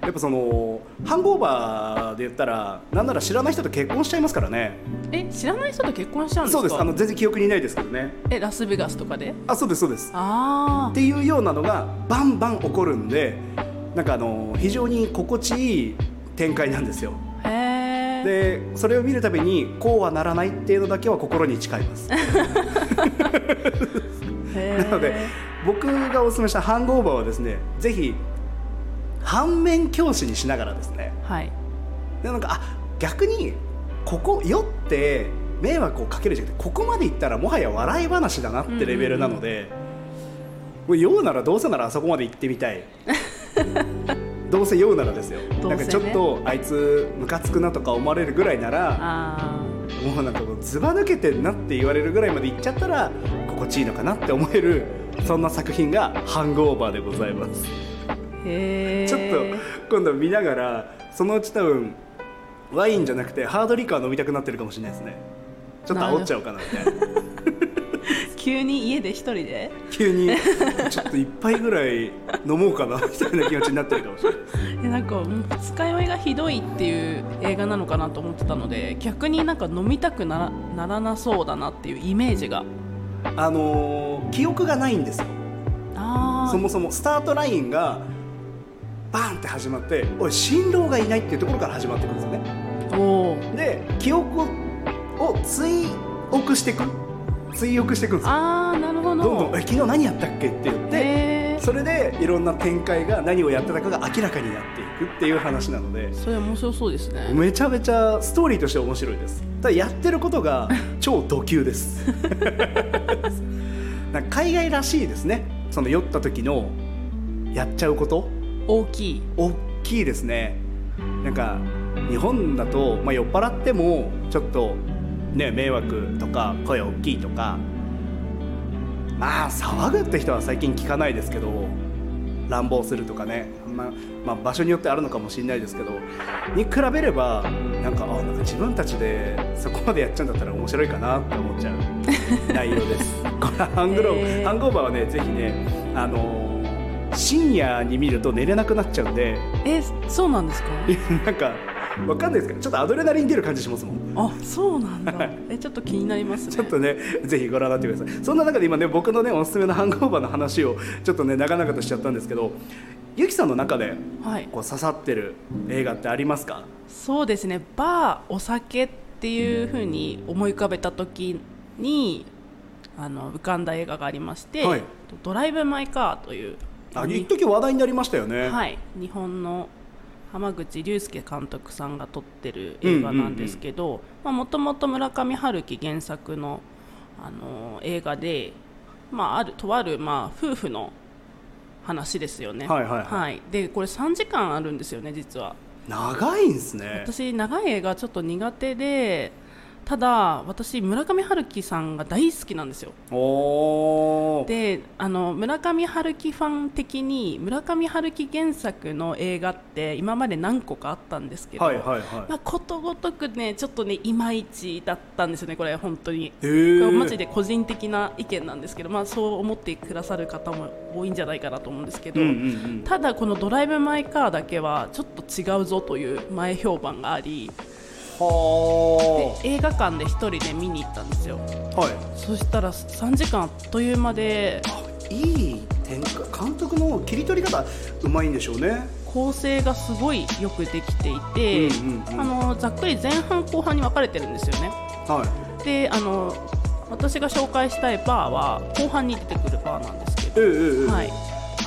やっぱそのハングオーバーで言ったらなんなら知らない人と結婚しちゃいますからね。うえ知らない人と結婚しちゃうんですか？そうです。あの全然記憶にないですけどね。えラスベガスとかで？あそうですそうです。あっていうようなのがバンバン起こるんでなんかあの非常に心地いい展開なんですよ。あへえでそれを見るたびにこうはならないっていうのだけは心に誓います。なので僕がお勧めしたハングオーバーはですねぜひ反面教師にしながらですね。はい。でなんかあ逆にここ酔って迷惑をかけるじゃなくてここまでいったらもはや笑い話だなってレベルなので、もう酔うならどうせならあそこまで行ってみたい。どうせ酔うならですよ、ね。なんかちょっとあいつムカつくなとか思われるぐらいならあもうなんかずば抜けてんなって言われるぐらいまで行っちゃったら心地いいのかなって思えるそんな作品が「ハングオーバー」でございます、ちょっと今度見ながらそのうち多分ワインじゃなくてハードリカー飲みたくなってるかもしれないですね。ちょっと煽っちゃおうかなみたいな。急に家で一人で？急にちょっと一杯ぐらい飲もうかなみたいな気持ちになってるかもしれない えなんか二日酔いがひどいっていう映画なのかなと思ってたので逆になんか飲みたくならならなそうだなっていうイメージが。あのー記憶がないんですよ。あそもそもスタートラインがバーンって始まっておい新郎がいないっていうところから始まってくるんですよねで記憶を追憶していく。追憶していくんですよ。あーなるほど。どんどんえ昨日何やったっけって言ってそれでいろんな展開が何をやってたかが明らかになっていくっていう話なのでそれ面白そうですね。めちゃめちゃストーリーとして面白いです。ただやってることが超ド級です。海外らしいですね。その酔った時のやっちゃうこと大きい。大きいですね。なんか日本だと、まあ、酔っ払ってもちょっとね迷惑とか声大きいとかまあ騒ぐって人は最近聞かないですけど乱暴するとかね、まあまあ、場所によってあるのかもしれないですけどに比べればなんかあなんか自分たちでそこまでやっちゃうんだったら面白いかなって思っちゃう内容です。これハングロー、ハンーバーはねぜひねあのー深夜に見ると寝れなくなっちゃうんで。えそうなんですか？なんかわかんないですけどちょっとアドレナリン出る感じしますもん。あそうなんだ。えちょっと気になりますね。ちょっとねぜひご覧になってください。そんな中で今ね僕のねおすすめのハングオーバーの話をちょっとね長々としちゃったんですけどゆきさんの中ではい。こう刺さってる映画ってありますか？そうですね。バーお酒っていうふうに思い浮かべた時にあの浮かんだ映画がありまして「はい。ドライブ・マイ・カー」というあ一時話題になりましたよね、はい、日本の浜口竜介監督さんが撮ってる映画なんですけどもともと村上春樹原作の、あの映画で、まあ、あるとある、まあ、夫婦の話ですよね。はいはいはい。でこれ3時間あるんですよね実は。長いんですね。私長い映画ちょっと苦手でただ私村上春樹さんが大好きなんですよ。であの村上春樹ファン的に村上春樹原作の映画って今まで何個かあったんですけど、まあ、ことごとくねちょっとねいまいちだったんですよねこれ本当に。これマジで個人的な意見なんですけど、まあ、そう思ってくださる方も多いんじゃないかなと思うんですけど、ただこの「ドライブ・マイ・カー」だけはちょっと違うぞという前評判がありはで映画館で1人で見に行ったんですよ。あはい。そしたら3時間あっという間でいい展開。監督の切り取り方うまいんでしょうね。構成がすごいよくできていて、うんうんうん。あのざっくり前半後半に分かれてるんですよね。はであの私が紹介したいバーは後半に出てくるバーなんですけど、いええええはい、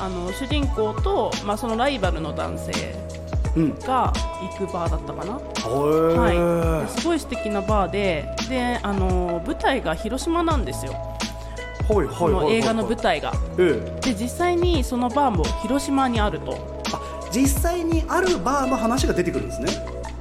あの主人公と、まあ、そのライバルの男性うんが行くバーだったかな、はいはい、ですごい素敵なバーでであの舞台が広島なんですよ、はいはい映画の舞台が。ええ。で実際にそのバーも広島にあると。あ実際にあるバーの話が出てくるんですね。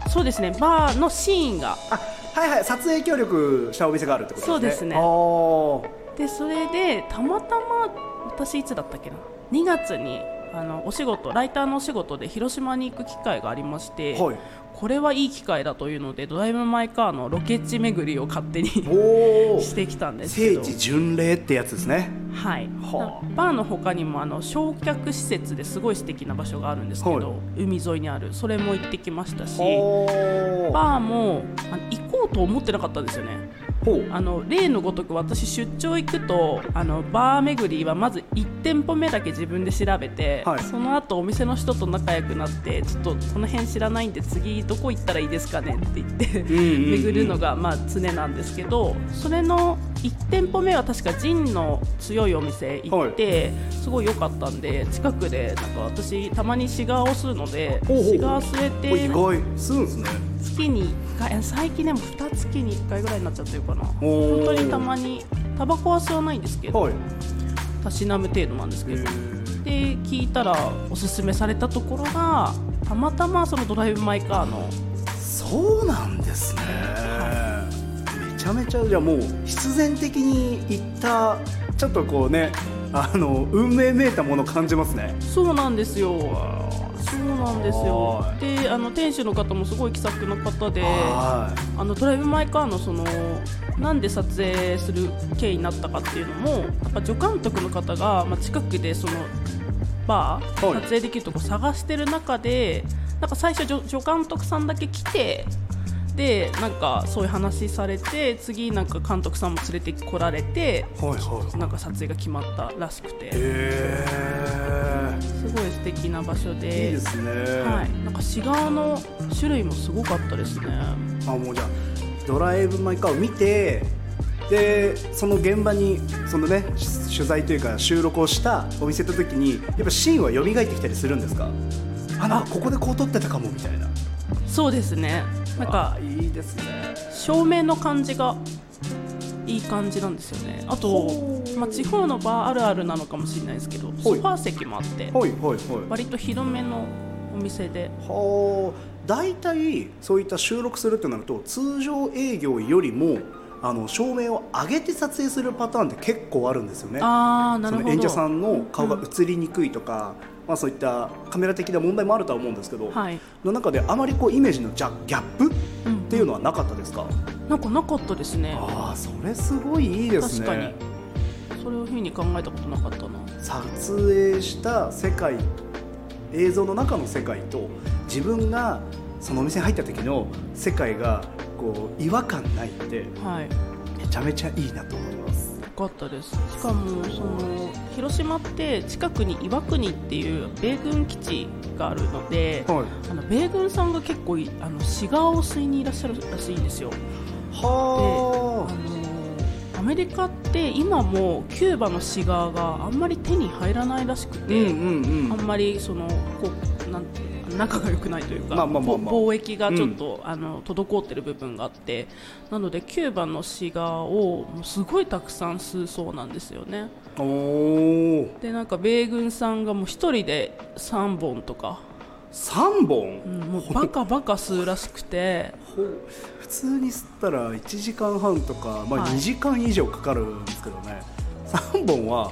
そうですね。バーのシーンが。あはいはい。撮影協力したお店があるってことですね。そうですね。でそれでたまたま私いつだったっけな？2月にあのお仕事ライターのお仕事で広島に行く機会がありまして、はい。これはいい機会だというのでドライブ・マイ・カーのロケ地巡りを勝手にしてきたんですけ聖ど地巡礼ってやつですね。はい、はバーの他にもあの焼却施設ですごい素敵な場所があるんですけど、はい。海沿いにある。それも行ってきましたしバーも行こうと思ってなかったんですよねあの例のごとく私出張行くとあのバー巡りはまず1店舗目だけ自分で調べて、はい。その後お店の人と仲良くなってちょっとこの辺知らないんで次どこ行ったらいいですかねって言って、巡るのがまあ常なんですけどそれの1店舗目は確かジンの強いお店行って、すごい良かったんで近くでなんか私たまにシガーを吸うのでシガー吸えおてするんですね。月に1回最近でも2月に1回ぐらいになっちゃってるかな。本当にたまにタバコは吸わないんですけど、はい。たしなむ程度なんですけど。で聞いたらおすすめされたところがたまたまそのドライブ・マイ・カーの。そうなんですね、めちゃめちゃじゃあもう必然的に行ったちょっとこうねあの運命めいたもの感じますね。そうなんですよなんですよ。はであの店主の方もすごい気さくな方ではあのドライブ・マイ・カーのそのなんで撮影する経緯になったかっていうのもやっぱ助監督の方が、まあ、近くでそのバー、はい。撮影できるとこ探してる中でなんか最初助助監督さんだけ来てでなんかそういう話されて次なんか監督さんも連れてこられていはいはい。なんか撮影が決まったらしくて。へすごい素敵な場所えいいでですね、はい、なんかシガーの種類もすごかったですね。あもうじゃあドライブ・マイ・カーを見てでその現場にそのねし取材というか収録をしたお店行った時にやっぱシーンは蘇ってきたりするんですか？あなんかここでこう撮ってたかもみたいな。そうですね。なんかあいいですね。照明の感じがいい感じなんですよね。あと、まあ、地方のバーあるあるなのかもしれないですけどソファー席もあってはいはいはい。割と広めのお店で。はあ。大体そういった収録するってなると通常営業よりもあの照明を上げて撮影するパターンって結構あるんですよね。ああなるほど。演者さんの顔が映りにくいとか、まあ、そういったカメラ的な問題もあるとは思うんですけど、はい。の中であまりこうイメージのギャギャップうんっていうのはなかったですか、なんかなかったですね。ああそれすごいいいですね。確かに。そういうふうに考えたことなかったな。撮影した世界映像の中の世界と自分がそのお店に入った時の世界がこう違和感ないってはい。めちゃめちゃいいなと思いますよかったです。しかもその広島って近くに岩国っていう米軍基地があるので、はい。あの米軍さんが結構いあのシガーを吸いにいらっしゃるらしいんですよ。であはのアメリカって今もキューバのシガーがあんまり手に入らないらしくうんて、うんうん。あんまりそのこうなんて仲が良くないというか、まあまあまあまあ。ぼ貿易がちょっと、あの滞ってる部分があってなのでキューバのシガーをすごいたくさん吸うそうなんですよね。でなんか米軍さんがもう一人で3本とか、3本、うんもうバカバカ吸うらしくて。普通に吸ったら1時間半とか、まあ、はい。2時間以上かかるんですけどね、3本は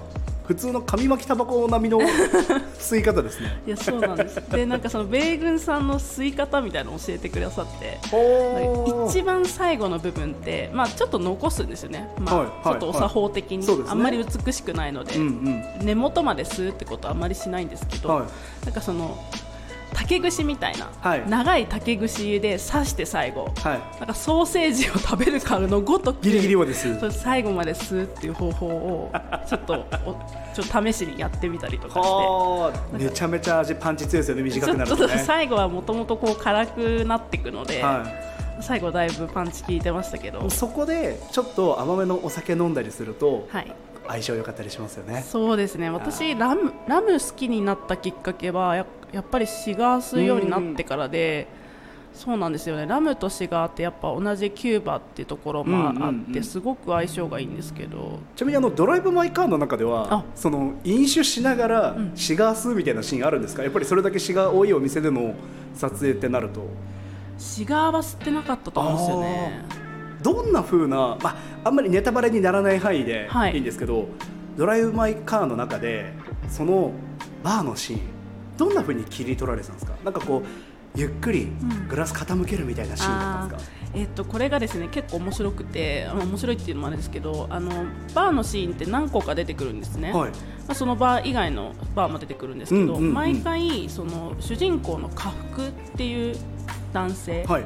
普通の紙巻きタバコ並みの 吸い方ですね。いやそうなんです。でなんかその 米軍さんの吸い方みたいなのを教えてくださってほ一番最後の部分って、まあ、ちょっと残すんですよね、まあはいはいちょっとお作法的に、ね。あんまり美しくないので、うんうん。根元まで吸うってことはあんまりしないんですけど、はい。なんかその竹串みたいな、はい。長い竹串で刺して最後、はい。なんかソーセージを食べるかのごとくギリギリまで吸最後まで吸うっていう方法をちょっとおちょっと試しにやってみたりとかして。はあ。めちゃめちゃ味パンチ強いですよね短くなるととね最後はもともとこう辛くなっていくので、は最後だいぶパンチ効いてましたけど。い、そこでちょっと甘めのお酒飲んだりするとはい、相性良かったりしますよね。そうですね。私ラムラム好きになったきっかけはややっぱりシガー吸うようになってからで、そうなんですよね。ラムとシガーってやっぱ同じキューバっていうところもあって、うんうんうん。すごく相性がいいんですけど。ちなみにあのドライブ・マイ・カーの中ではあ。その飲酒しながらん。シガー吸うみたいなシーンあるんですか？やっぱりそれだけシガー多いお店での撮影ってなると。シガーは吸ってなかったと思うんですよねどんな風な、まあ、あんまりネタバレにならない範囲ではい。いいんですけど、ドライブ・マイ・カーの中でそのバーのシーンどんな風に切り取られてたんですか？なんかこうゆっくりん。グラス傾けるみたいなシーンだったんですか、えっとこれがですね結構面白くて面白いっていうのもあれですけどあのバーのシーンって何個か出てくるんですね、はい。まあ、そのバー以外のバーも出てくるんですけど、うんうんうん。毎回その主人公の家福っていう男性はい。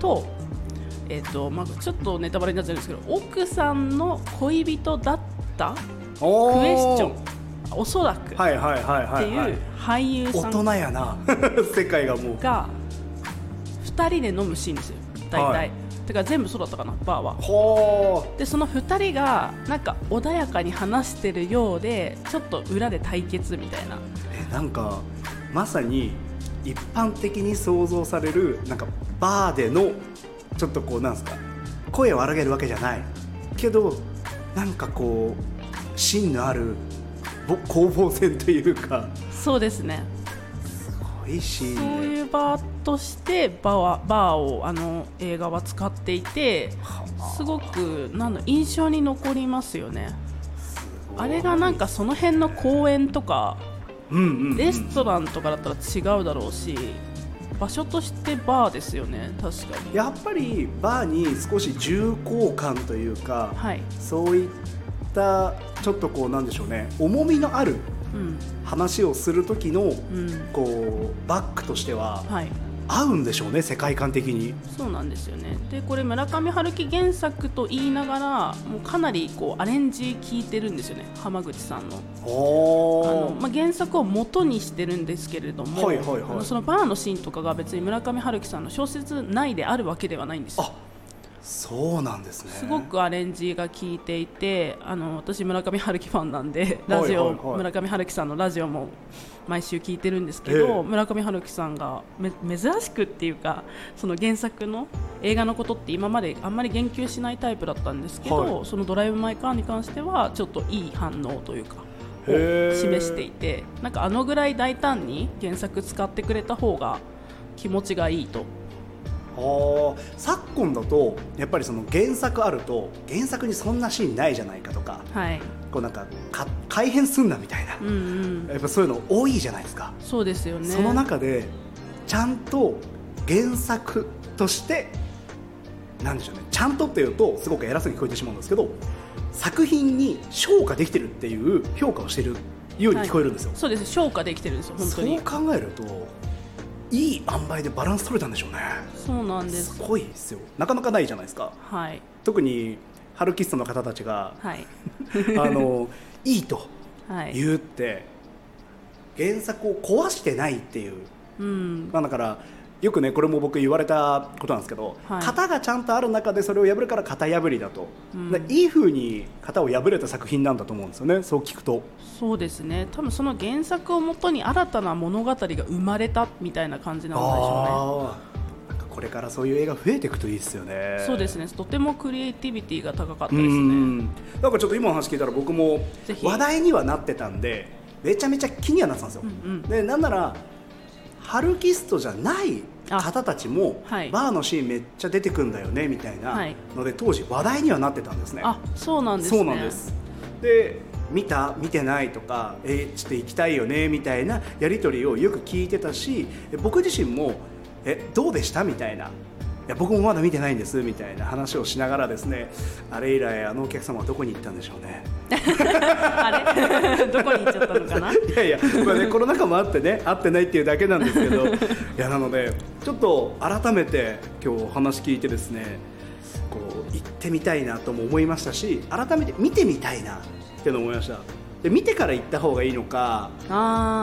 と,、えっとまあ、ちょっとネタバレになっちゃうんですけど奥さんの恋人だったクおエスチョン。おそらく。っはいはいはいはい、はい。ていう俳優さん。大人やな。世界がもう。が2人で飲むシーンですよ。大体、はい。てか全部そうだったかなバーは。ほでその2人がなんか穏やかに話してるようでちょっと裏で対決みたいな。えなんかまさに一般的に想像されるなんかバーでのちょっとこうなんですか声を荒げるわけじゃない。けどなんかこう芯のあるぼ攻防戦というか。そうですね。すごいシーそういうバーとしてバーはバーをあの映画は使っていてすごくなんだ印象に残りますよね。あれがなんかその辺の公園とかうんうんうん。レストランとかだったら違うだろうし場所としてバーですよね。確かに。やっぱりバーに少し重厚感というか、はい。そういったちょっとこうなんでしょうね。重みのあるうん。話をする時のうん。こうバックとしてははい合うんでしょうね世界観的に。そうなんですよね。でこれ村上春樹原作と言いながらもうかなりこうアレンジ効いてるんですよね浜口さんの。あの、まあ、原作を元にしてるんですけれども、はいはいはい。あのそのバーのシーンとかが別に村上春樹さんの小説内であるわけではないんですよ。あそうなんですね。すごくアレンジが効いていてあの私村上春樹ファンなんでラジオ、はいはい。はい村上春樹さんのラジオも毎週聞いてるんですけど、ええ。村上春樹さんがめ珍しくっていうかその原作の映画のことって今まであんまり言及しないタイプだったんですけど、はい。その「ドライブ・マイ・カー」に関してはちょっといい反応というかを示していてなんかあのぐらい大胆に原作使ってくれた方が気持ちがいいと。あー。昨今だとやっぱりその原作あると原作にそんなシーンないじゃないかとかはいこうなんかか改変すんなみたいな、うんうん。やっぱそういうの多いじゃないですか、そうですよね。その中でちゃんと原作としてなんでしょうね。ちゃんとっていうとすごく偉そうに聞こえてしまうんですけど作品に昇華できてるっていう評価をしてるように聞こえるんですよ、そうです。消化できてるんですよ本当に。そう考えるといい塩梅でバランス取れたんでしょうね。そうなんです。すごいですよ。なかなかないじゃないですか。はい。特にハルキストの方たちがはい。あのいいとはい。言うって原作を壊してないっていう、うん。まあ、だからよくねこれも僕言われたことなんですけど、はい。型がちゃんとある中でそれを破るから型破りだと、うん。でいい風に型を破れた作品なんだと思うんですよねそう聞くと。そうですね。多分その原作をもとに新たな物語が生まれたみたいな感じなんでしょあー。なんかこれからそういう映画増えていくといいですよね。そうですね。とてもクリエイティビティが高かったうですね。ん。なんかちょっと今の話聞いたら僕も話題にはなってたんでめちゃめちゃ気にはなってたんですよ、うんうん。でなんならハルキストじゃない方たちもあはい。バーのシーンめっちゃ出てくんだよねみたいなはい。ので当時話題にはなってたんですね。あそうなんですね。そうなんです。で見た見てないとかえちょっと行きたいよねみたいなやり取りをよく聞いてたしえ僕自身もえどうでした？みたいな。いや僕もまだ見てないんです。みたいな話をしながらですねあれ以来あのお客様はどこに行ったんでしょうね。あれ？どこに行っちゃったのかな？いやいや、まあね、コロナ禍もあってね会ってないっていうだけなんですけど。いやなのでちょっと改めて今日お話聞いてですねこう行ってみたいなとも思いましたし改めて見てみたいなっていうのを思いましたで見てから行った方がいいのか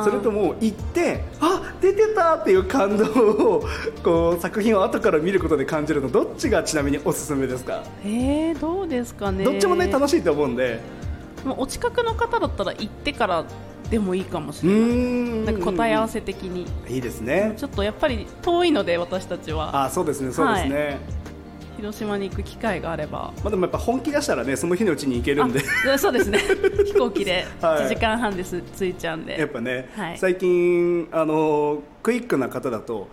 それとも行ってあ出てたっていう感動をこう作品を後から見ることで感じるのどっちがちなみにおすすめですか、えー、どうですかね。どっちもね楽しいと思うんで。もうお近くの方だったら行ってからでもいいかもしれない。ん。なんか答え合わせ的に。いいですね。ちょっとやっぱり遠いので私たちは。あそうですねそうですね、広島に行く機会があれば。まあ、でもやっぱ本気出したらねその日のうちに行けるんで。あそうですね。飛行機で。はい。1時間半です着いちゃうんで、やっぱね、はい。最近あのクイックな方だと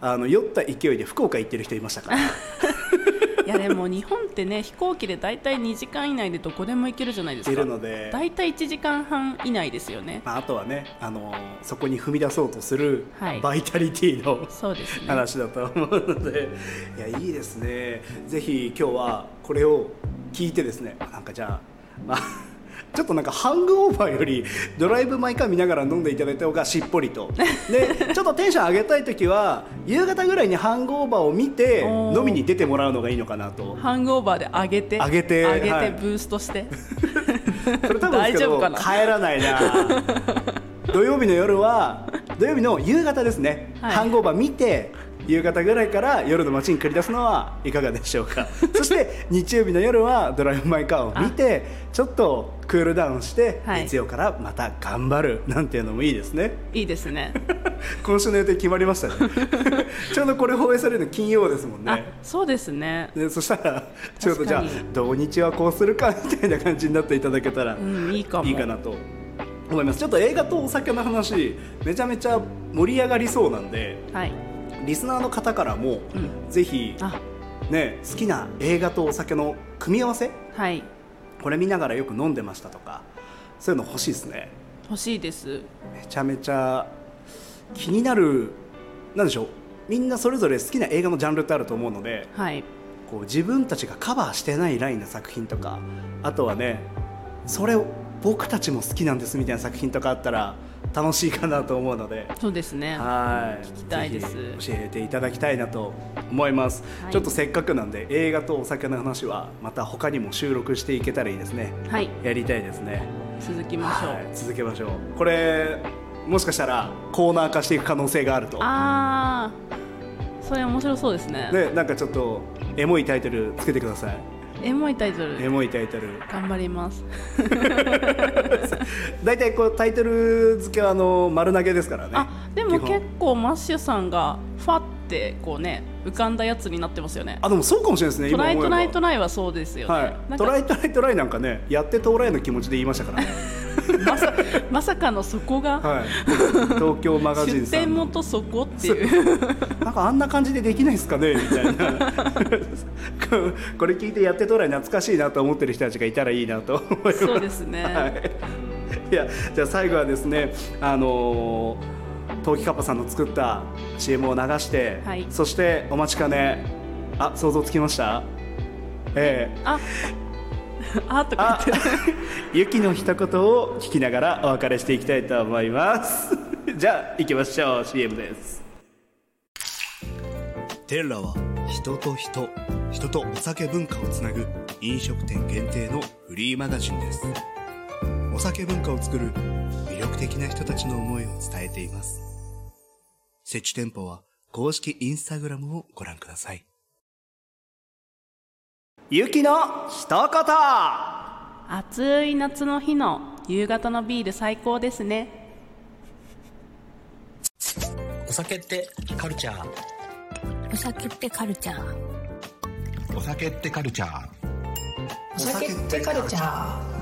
あの酔った勢いで福岡行ってる人いましたから いやでも日本ってね飛行機で大体2時間以内でどこでも行けるじゃないですか。いるので、大体1時間半以内ですよね。まあ、あとはねあのそこに踏み出そうとするはい。バイタリティの、そうですね。話だと思うので。いやいいですね。ぜひ今日はこれを聞いてですね。なんかじゃあ、まあちょっとなんかハングオーバーよりドライブ・マイ・カー見ながら飲んでいただいた方がしっぽりと。でちょっとテンション上げたい時は夕方ぐらいにハングオーバーを見て飲みに出てもらうのがいいのかなと。ハングオーバーで上げて上げて上げはい。てブーストして、それ多分ですけど大丈夫かな？帰らないな。土曜日の夜は土曜日の夕方ですね、はい。ハングオーバー見て夕方ぐらいから夜の街に繰り出すのはいかがでしょうか。そして日曜日の夜はドライブ・マイ・カーを見てちょっとクールダウンして、はい。月曜からまた頑張るなんていうのもいいですね。いいですね。今週の予定決まりましたね。ちょうどこれ放映されるの金曜ですもんあねそうですね。でそしたらちょっとじゃあ土日はこうするかみたいな感じになっていただけたら、うんいいかも。いいかなと思います。ちょっと映画とお酒の話めちゃめちゃ盛り上がりそうなんではいリスナーの方からも、うん。ぜひ、あ。ね、好きな映画とお酒の組み合わせ？はい。これ見ながらよく飲んでましたとかそういうの欲しいですね。欲しいです。めちゃめちゃ気になるなんでしょう？みんなそれぞれ好きな映画のジャンルってあると思うのではい。こう自分たちがカバーしてないラインの作品とかあとはねそれを僕たちも好きなんですみたいな作品とかあったら楽しいかなと思うので。そうですね。はい。聞きたいです。教えていただきたいなと思います、はい。ちょっとせっかくなんで映画とお酒の話はまた他にも収録していけたらいいですね。はい。やりたいですね。続きましょう、はい、続けましょう。これもしかしたらコーナー化していく可能性があると。ああそれ面白そうですね。でなんかちょっとエモいタイトルつけてくださいエモいタイトル。エモいタイトル。頑張ります。大体こうタイトル付けはあの丸投げですからね。あでも結構マッシュさんがファってこうね浮かんだやつになってますよね。あでもそうかもしれないですねトライトライトラライはそうですよね、はい。なんかトライトライトライなんかねやってトライの気持ちで言いましたからね まさまさかのそこが、はい。東京マガジン出さん店元そこっていう。なんかあんな感じでできないですかね？みたいな。これ聞いてやってトライ懐かしいなと思ってる人たちがいたらいいなと。思いますそうですね。はい、いやじゃあ最後はですねあのー陶器カッパさんの作った CM を流して、はい。そしてお待ちかね。あ想像つきました？ええ。あ あとかあ言って。るゆきの一言を聞きながらお別れしていきたいと思います。じゃあ行きましょう。CM です。テンラは人と人人とお酒文化をつなぐ飲食店限定のフリーマガジンです。お酒文化を作る魅力的な人たちの思いを伝えています。設置店舗は公式インスタグラムをご覧くださいゆきの一言。暑い夏の日の夕方のビール最高ですね。お酒ってカルチャー？お酒ってカルチャー。お酒ってカルチャー？お酒ってカルチャー